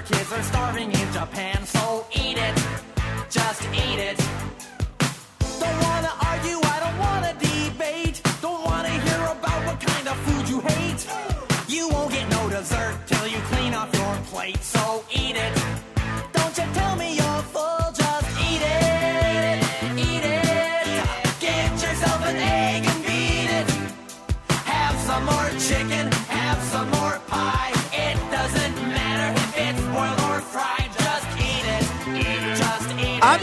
Other kids are starving in Japan? So eat it, just eat it. Don't wanna argue, I don't wanna debate. Don't wanna hear about what kind of food you hate. You won't get no dessert till you clean off your plate.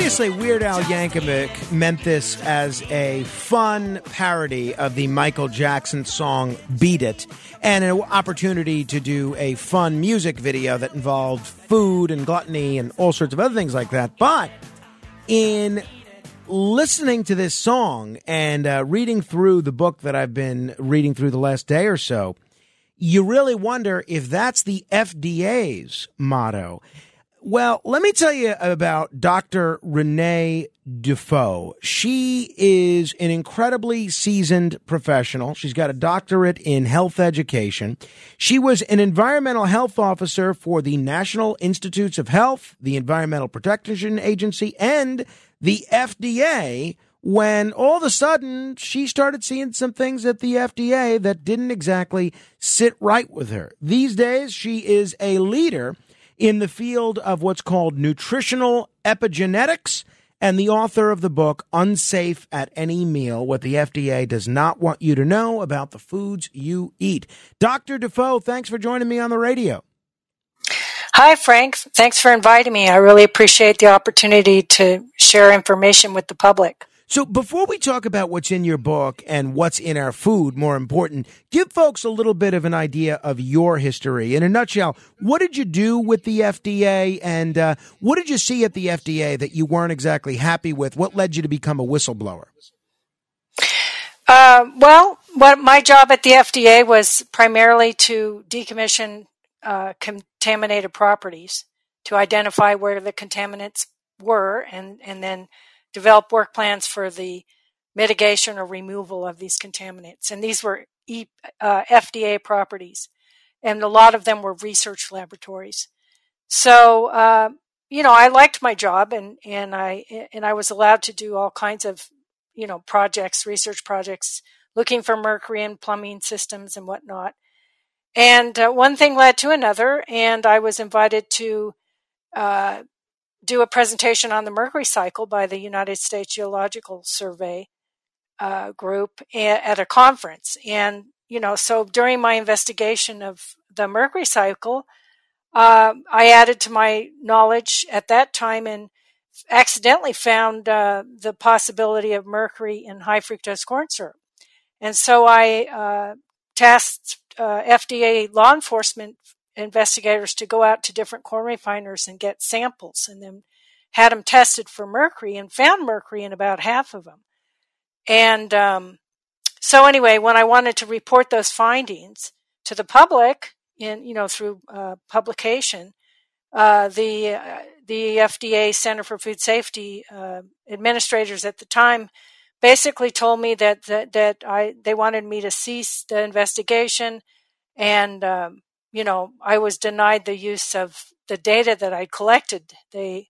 Obviously, Weird Al Yankovic meant this as a fun parody of the Michael Jackson song Beat It and an opportunity to do a fun music video that involved food and gluttony and all sorts of other things like that. But in listening to this song and uh, reading through the book that I've been reading through the last day or so, you really wonder if that's the FDA's motto. Well, let me tell you about Dr. Renee Dufault. She is an incredibly seasoned professional. She's got a doctorate in health education. She was an environmental health officer for the National Institutes of Health, the Environmental Protection Agency, and the FDA when all of a sudden she started seeing some things at the FDA that didn't exactly sit right with her. These days, she is a leader in the field of what's called nutritional epigenetics and the author of the book Unsafe at Any Meal What the FDA Does Not Want You to Know About the Foods You Eat. Dr. Dufault, thanks for joining me on the radio. Hi, Frank. Thanks for inviting me. I really appreciate the opportunity to share information with the public. So, before we talk about what's in your book and what's in our food, more important, give folks a little bit of an idea of your history. In a nutshell, what did you do with the FDA and uh, what did you see at the FDA that you weren't exactly happy with? What led you to become a whistleblower? Uh, well, what my job at the FDA was primarily to decommission uh, contaminated properties, to identify where the contaminants were, and and then develop work plans for the mitigation or removal of these contaminants. And these were e, uh, FDA properties, and a lot of them were research laboratories. So, uh, you know, I liked my job, and and I and I was allowed to do all kinds of you know projects, research projects, looking for mercury in plumbing systems and whatnot. And uh, one thing led to another, and I was invited to uh, do a presentation on the mercury cycle by the United States Geological Survey uh, group at a conference. And, you know, so during my investigation of the mercury cycle, uh, I added to my knowledge at that time and accidentally found uh, the possibility of mercury in high fructose corn syrup. And so I uh, tasked uh, FDA law enforcement investigators to go out to different corn refiners and get samples and then had them tested for mercury and found mercury in about half of them. And um, so anyway, when I wanted to report those findings to the public in, you know, through uh, publication, uh, the uh, the FDA Center for Food Safety uh, administrators at the time basically told me that that, that I they wanted me to cease the investigation, and um, you know I was denied the use of the data that I collected. They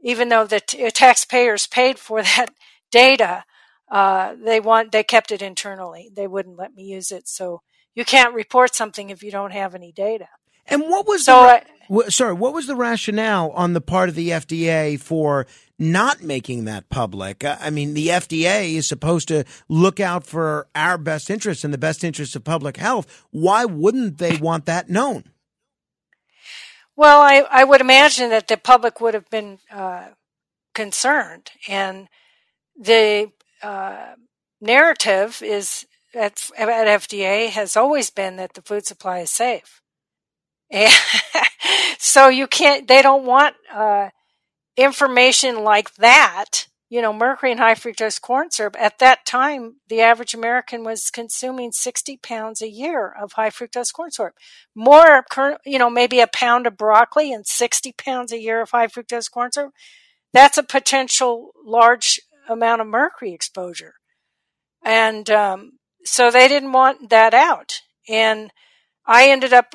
even though the t- taxpayers paid for that data, uh, they want they kept it internally. They wouldn't let me use it. So you can't report something if you don't have any data. And what was So, the, sorry, what was the rationale on the part of the FDA for not making that public? I mean, the FDA is supposed to look out for our best interests and the best interests of public health. Why wouldn't they want that known? Well, I, I would imagine that the public would have been uh, concerned, and the uh, narrative is at, at FDA has always been that the food supply is safe, and so you can't. They don't want uh, information like that. You know, mercury and high fructose corn syrup. At that time, the average American was consuming 60 pounds a year of high fructose corn syrup. More, you know, maybe a pound of broccoli and 60 pounds a year of high fructose corn syrup. That's a potential large amount of mercury exposure. And um, so they didn't want that out. And I ended up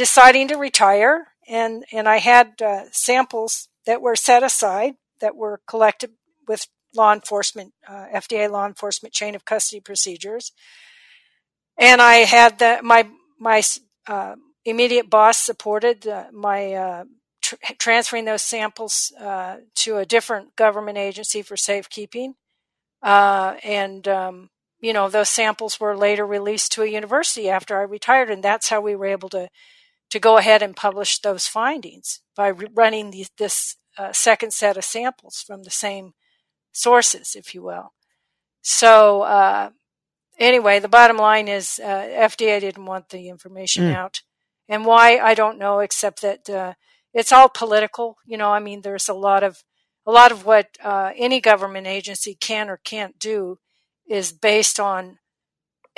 deciding to retire, and, and I had uh, samples that were set aside that were collected with law enforcement, uh, FDA law enforcement chain of custody procedures. And I had the, my my uh, immediate boss supported uh, my uh, tr- transferring those samples uh, to a different government agency for safekeeping. And um, you know those samples were later released to a university after I retired, and that's how we were able to to go ahead and publish those findings by running these, this uh, second set of samples from the same sources, if you will. So uh, anyway, the bottom line is uh, FDA didn't want the information Mm. out, and why I don't know, except that uh, it's all political. You know, I mean, there's a lot of a lot of what uh, any government agency can or can't do is based on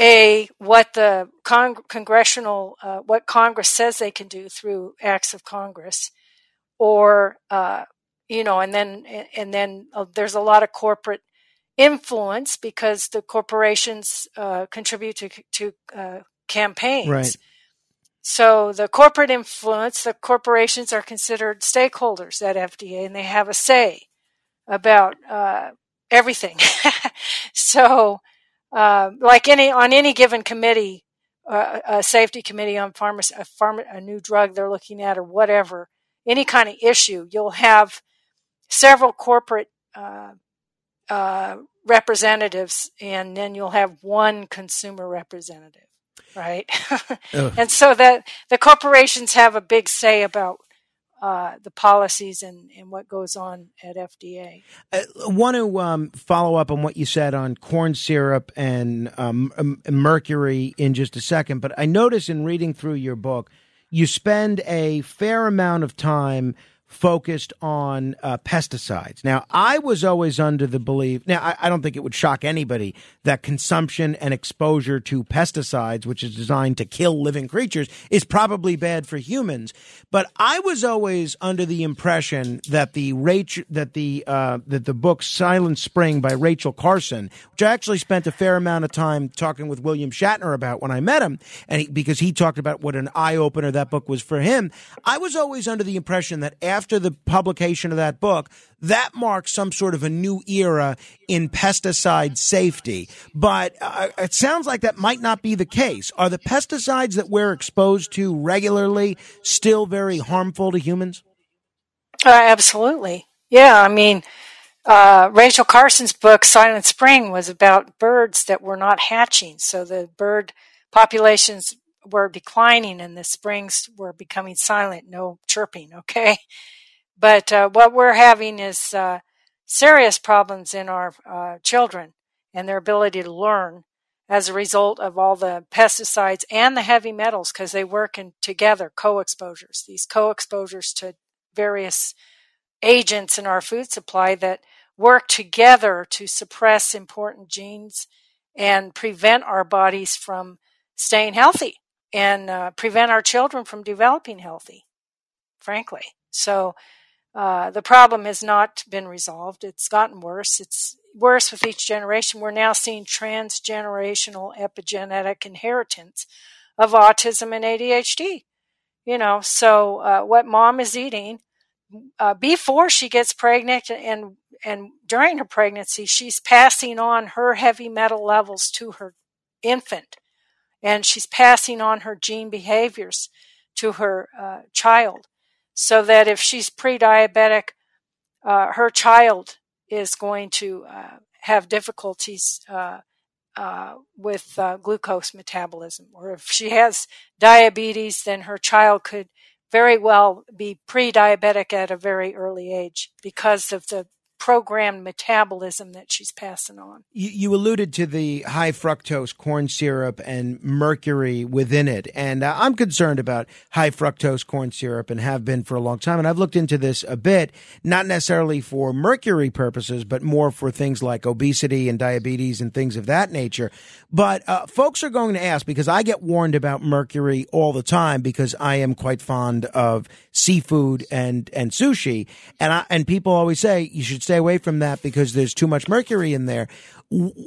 a what the con- congressional uh, what Congress says they can do through acts of Congress, or uh, you know, and then and then uh, there's a lot of corporate influence because the corporations uh, contribute to to uh, campaigns. Right. So the corporate influence, the corporations are considered stakeholders at FDA, and they have a say about uh, everything. so, uh, like any on any given committee, uh, a safety committee on pharma, a, pharma, a new drug they're looking at, or whatever, any kind of issue, you'll have several corporate uh, uh, representatives, and then you'll have one consumer representative, right? And so that the corporations have a big say about uh, the policies and, and what goes on at FDA. I want to um, follow up on what you said on corn syrup and um, um, mercury in just a second. But I notice in reading through your book, you spend a fair amount of time focused on uh, pesticides. Now, I was always under the belief, now, I, I don't think it would shock anybody that consumption and exposure to pesticides, which is designed to kill living creatures, is probably bad for humans. But I was always under the impression that the Rach- that the uh, that the book Silent Spring by Rachel Carson, which I actually spent a fair amount of time talking with William Shatner about when I met him, and he, because he talked about what an eye opener that book was for him, I was always under the impression that after the publication of that book, that marks some sort of a new era in pesticide safety. But uh, it sounds like that might not be the case. Are the pesticides that we're exposed to regularly still very harmful to humans? Uh, absolutely. Yeah, I mean, uh, Rachel Carson's book, Silent Spring, was about birds that were not hatching. So the bird populations were declining and the springs were becoming silent, no chirping, okay? But uh, what we're having is uh, serious problems in our uh, children and their ability to learn as a result of all the pesticides and the heavy metals because they work in together, co-exposures. These co-exposures to various agents in our food supply that work together to suppress important genes and prevent our bodies from staying healthy and uh, prevent our children from developing healthy, frankly. So uh, the problem has not been resolved. It's gotten worse. It's worse with each generation. We're now seeing transgenerational epigenetic inheritance of autism and ADHD. You know, so uh, what mom is eating uh, before she gets pregnant and and during her pregnancy, she's passing on her heavy metal levels to her infant, and she's passing on her gene behaviors to her uh, child, so that if she's pre-diabetic, uh, her child is going to uh, have difficulties uh, uh, with uh, glucose metabolism, or if she has diabetes, then her child could very well be pre-diabetic at a very early age because of the programmed metabolism that she's passing on. You, you, alluded to the high fructose corn syrup and mercury within it. And uh, I'm concerned about high fructose corn syrup and have been for a long time. And I've looked into this a bit, not necessarily for mercury purposes, but more for things like obesity and diabetes and things of that nature. But uh, folks are going to ask because I get warned about mercury all the time because I am quite fond of seafood and, and sushi. And I, and people always say you should stay away from that because there's too much mercury in there.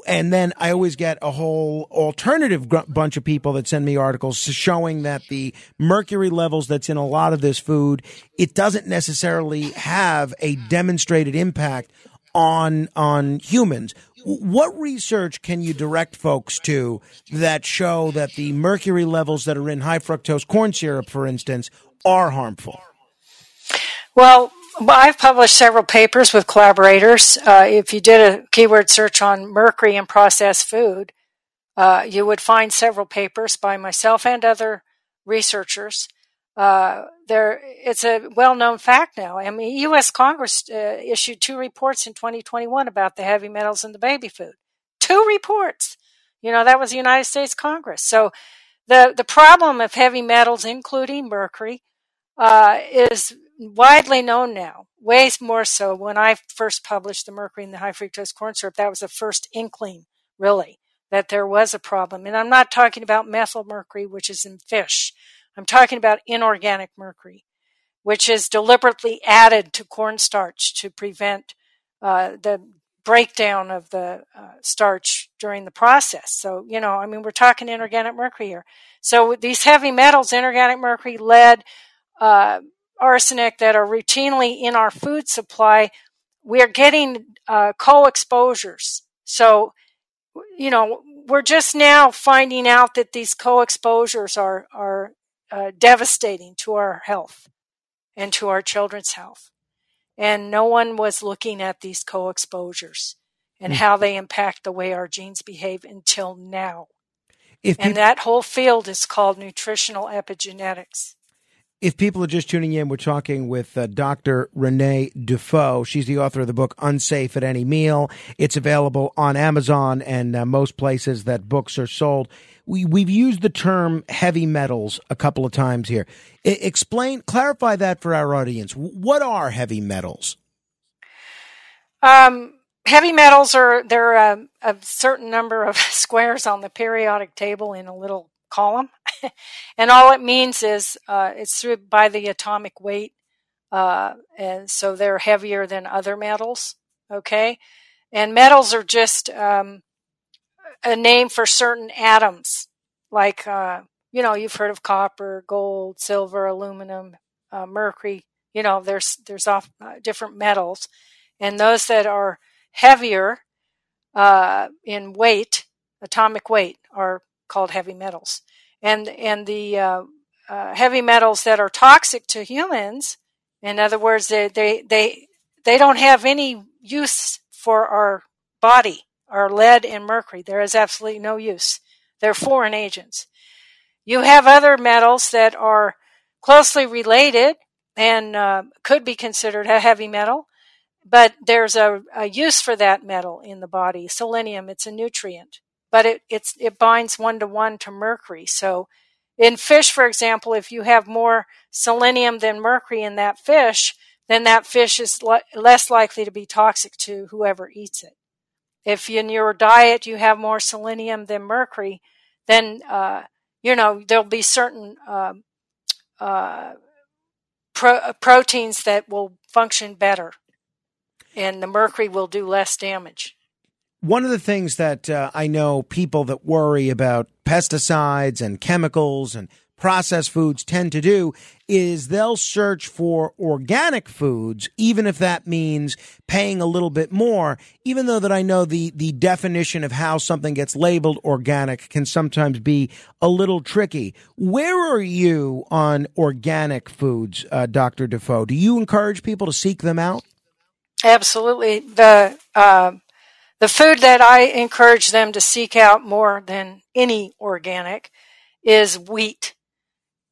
And then I always get a whole alternative bunch of people that send me articles showing that the mercury levels that's in a lot of this food, it doesn't necessarily have a demonstrated impact on on humans. What research can you direct folks to that show that the mercury levels that are in high fructose corn syrup, for instance, are harmful? Well, I've published several papers with collaborators. Uh, if you did a keyword search on mercury in processed food, uh, you would find several papers by myself and other researchers. Uh, there, it's a well-known fact now. I mean, U.S. Congress uh, issued two reports in 2021 about the heavy metals in the baby food. Two reports. You know, that was the United States Congress. So, the the problem of heavy metals, including mercury, uh, is widely known now, way more so. When I first published the mercury in the high fructose corn syrup, that was the first inkling, really, that there was a problem. And I'm not talking about methyl mercury, which is in fish. I'm talking about inorganic mercury, which is deliberately added to cornstarch to prevent uh, the breakdown of the uh, starch during the process. So, you know, I mean, we're talking inorganic mercury here. So these heavy metals, inorganic mercury, lead, uh, arsenic that are routinely in our food supply, we're getting uh, co-exposures. So, you know, we're just now finding out that these co-exposures are are uh, devastating to our health and to our children's health. And no one was looking at these co-exposures and mm-hmm. how they impact the way our genes behave until now. If and that whole field is called nutritional epigenetics. If people are just tuning in, we're talking with uh, Dr. Renee Dufault. She's the author of the book Unsafe at Any Meal. It's available on Amazon and uh, most places that books are sold. We, we've used the term heavy metals a couple of times here. I, explain, clarify that for our audience. What are heavy metals? Um, heavy metals are, there are a, a certain number of squares on the periodic table in a little column. and all it means is uh, it's through by the atomic weight. Uh, and so they're heavier than other metals. Okay. And metals are just um, a name for certain atoms, like, uh, you know, you've heard of copper, gold, silver, aluminum, uh, mercury. You know, there's there's off, uh, different metals, and those that are heavier uh, in weight, atomic weight, are called heavy metals. And, and the uh, uh, heavy metals that are toxic to humans, in other words, they, they, they, they don't have any use for our body, our lead and mercury. There is absolutely no use. They're foreign agents. You have other metals that are closely related and uh, could be considered a heavy metal, but there's a, a, use for that metal in the body. Selenium, it's a nutrient but it it binds one to one to mercury. So in fish, for example, if you have more selenium than mercury in that fish, then that fish is le- less likely to be toxic to whoever eats it. If in your diet you have more selenium than mercury, then uh, you know there'll be certain um, uh, pro- proteins that will function better, and the mercury will do less damage. One of the things that uh, I know people that worry about pesticides and chemicals and processed foods tend to do is they'll search for organic foods, even if that means paying a little bit more, even though that I know the, the definition of how something gets labeled organic can sometimes be a little tricky. Where are you on organic foods, uh, Dr. Dufault? Do you encourage people to seek them out? Absolutely. The, uh, the food that I encourage them to seek out more than any organic is wheat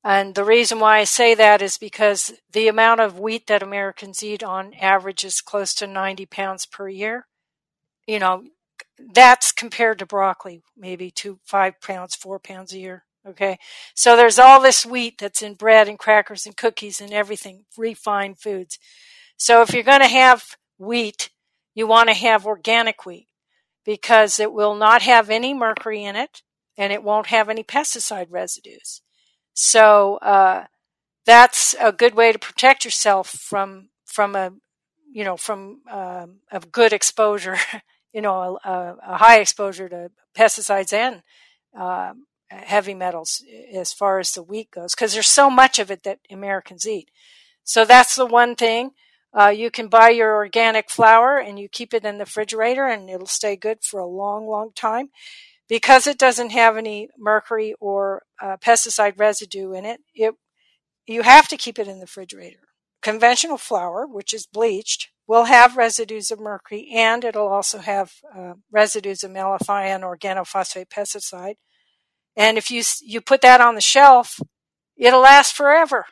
and the reason why I say that is because the amount of wheat that Americans eat on average is close to 90 pounds per year. You know, that's compared to broccoli, maybe two, five pounds, four pounds a year. Okay. So there's all this wheat that's in bread and crackers and cookies and everything, refined foods. So if you're going to have wheat, you want to have organic wheat because it will not have any mercury in it and it won't have any pesticide residues. So uh, that's a good way to protect yourself from from a you know from um, a good exposure, you know, a, a, high exposure to pesticides and uh, heavy metals as far as the wheat goes, because there's so much of it that Americans eat. So that's the one thing. Uh, you can buy your organic flour and you keep it in the refrigerator and it'll stay good for a long, long time because it doesn't have any mercury or uh, pesticide residue in it, it you have to keep it in the refrigerator. Conventional flour, which is bleached, will have residues of mercury and it'll also have uh, residues of malathion organophosphate pesticide. And if you you put that on the shelf, it'll last forever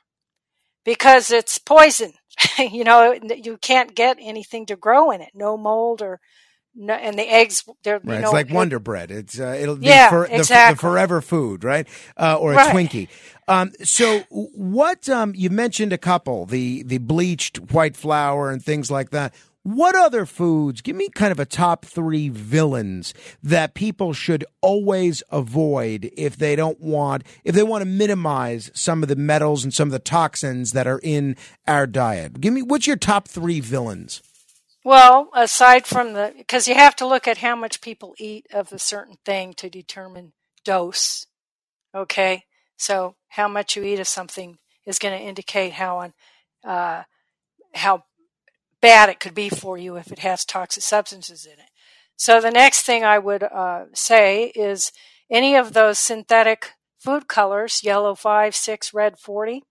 because it's poison. you know, you can't get anything to grow in it, no mold or no, and the eggs they're right. you know, it's like Wonder Bread. It's uh, it'll yeah, be for, exactly. the, the, forever food, right? Uh, or a right. Twinkie. Um, so what um, you mentioned a couple the the bleached white flour and things like that. What other foods? Give me kind of a top three villains that people should always avoid if they don't want if they want to minimize some of the metals and some of the toxins that are in our diet. Give me what's your top three villains? Well, aside from the, because you have to look at how much people eat of a certain thing to determine dose. Okay, so how much you eat of something is going to indicate how on uh, how bad it could be for you if it has toxic substances in it. So the next thing I would uh, say is any of those synthetic food colors, yellow five, six, red forty,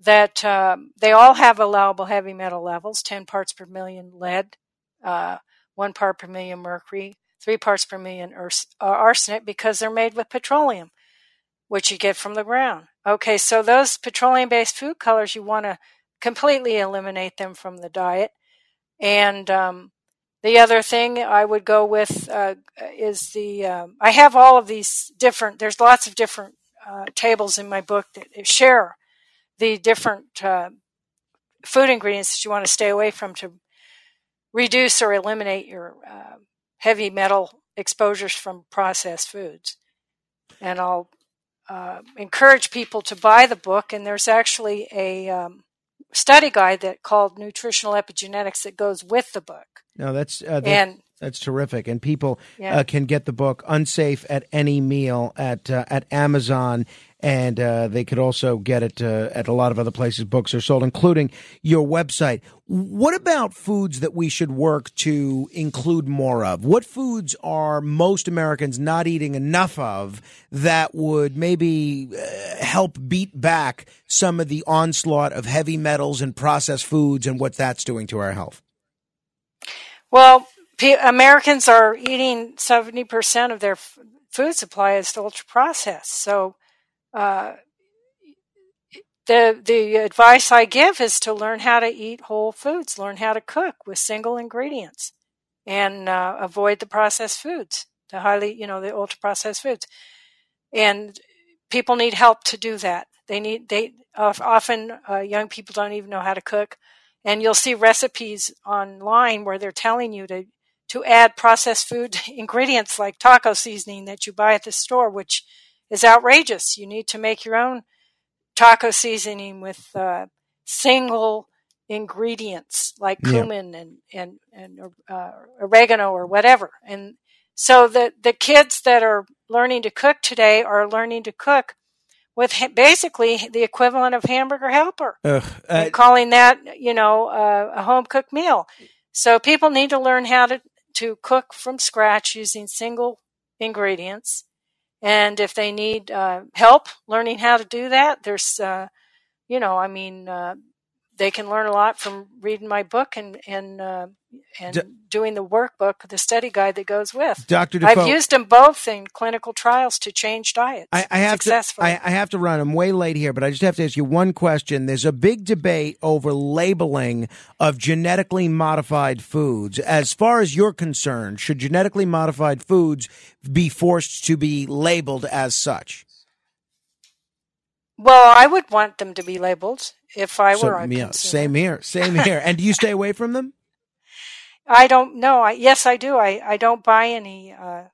that um, they all have allowable heavy metal levels 10 parts per million lead, uh, 1 part per million mercury, 3 parts per million uh, arsenic because they're made with petroleum, which you get from the ground. Okay, so those petroleum based food colors, you want to completely eliminate them from the diet. And um, the other thing I would go with uh, is the um, I have all of these different. There's lots of different uh, tables in my book that share the different uh, food ingredients that you want to stay away from to reduce or eliminate your uh, heavy metal exposures from processed foods. And I'll uh, encourage people to buy the book. And there's actually a um, study guide that called Nutritional Epigenetics that goes with the book. No, that's uh, that, and that's terrific, and people yeah. uh, can get the book "Unsafe at Any Meal" at uh, at Amazon, and uh, they could also get it uh, at a lot of other places books are sold, including your website. What about foods that we should work to include more of? What foods are most Americans not eating enough of that would maybe uh, help beat back some of the onslaught of heavy metals and processed foods and what that's doing to our health? Well, Americans are eating 70% of their f- food supply is ultra processed. So, uh, the the advice I give is to learn how to eat whole foods, learn how to cook with single ingredients, and uh, avoid the processed foods, the highly you know the ultra processed foods. And people need help to do that. They need they often uh, young people don't even know how to cook, and you'll see recipes online where they're telling you to to add processed food ingredients like taco seasoning that you buy at the store, which is outrageous. You need to make your own taco seasoning with uh, single ingredients like Yeah. cumin and and and uh, oregano or whatever. And so the the kids that are learning to cook today are learning to cook with basically the equivalent of hamburger helper Ugh. Uh, and calling that you know uh, a home cooked meal. So people need to learn how to to cook from scratch using single ingredients. And if they need uh, help learning how to do that, there's, uh, you know, I mean, uh, they can learn a lot from reading my book and and uh, and D- doing the workbook, the study guide that goes with. Dr. I've used them both in clinical trials to change diets I, I have to. I, I have to run. I'm way late here, but I just have to ask you one question. There's a big debate over labeling of genetically modified foods. As far as you're concerned, should genetically modified foods be forced to be labeled as such? Well, I would want them to be labeled if I So, were a yeah, consumer. same here. Same here. and do you stay away from them? I don't know. I, yes, I do. I, I don't buy any uh,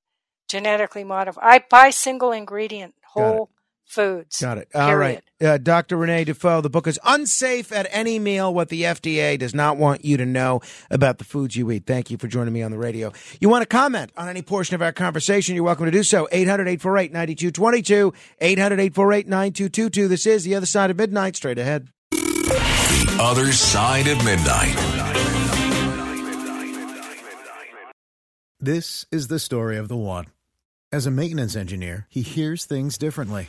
genetically modified. I buy single ingredient whole foods. Got it. All right. Uh, Dr. Renee Dufault, the book is Unsafe at Any Meal What the FDA Does Not Want You to Know About the Foods You Eat. Thank you for joining me on the radio. You want to comment on any portion of our conversation, you're welcome to do so. 800 848 9222. 800 848 9222. This is The Other Side of Midnight. Straight ahead. The Other Side of Midnight. This is the story of the one. As a maintenance engineer, he hears things differently.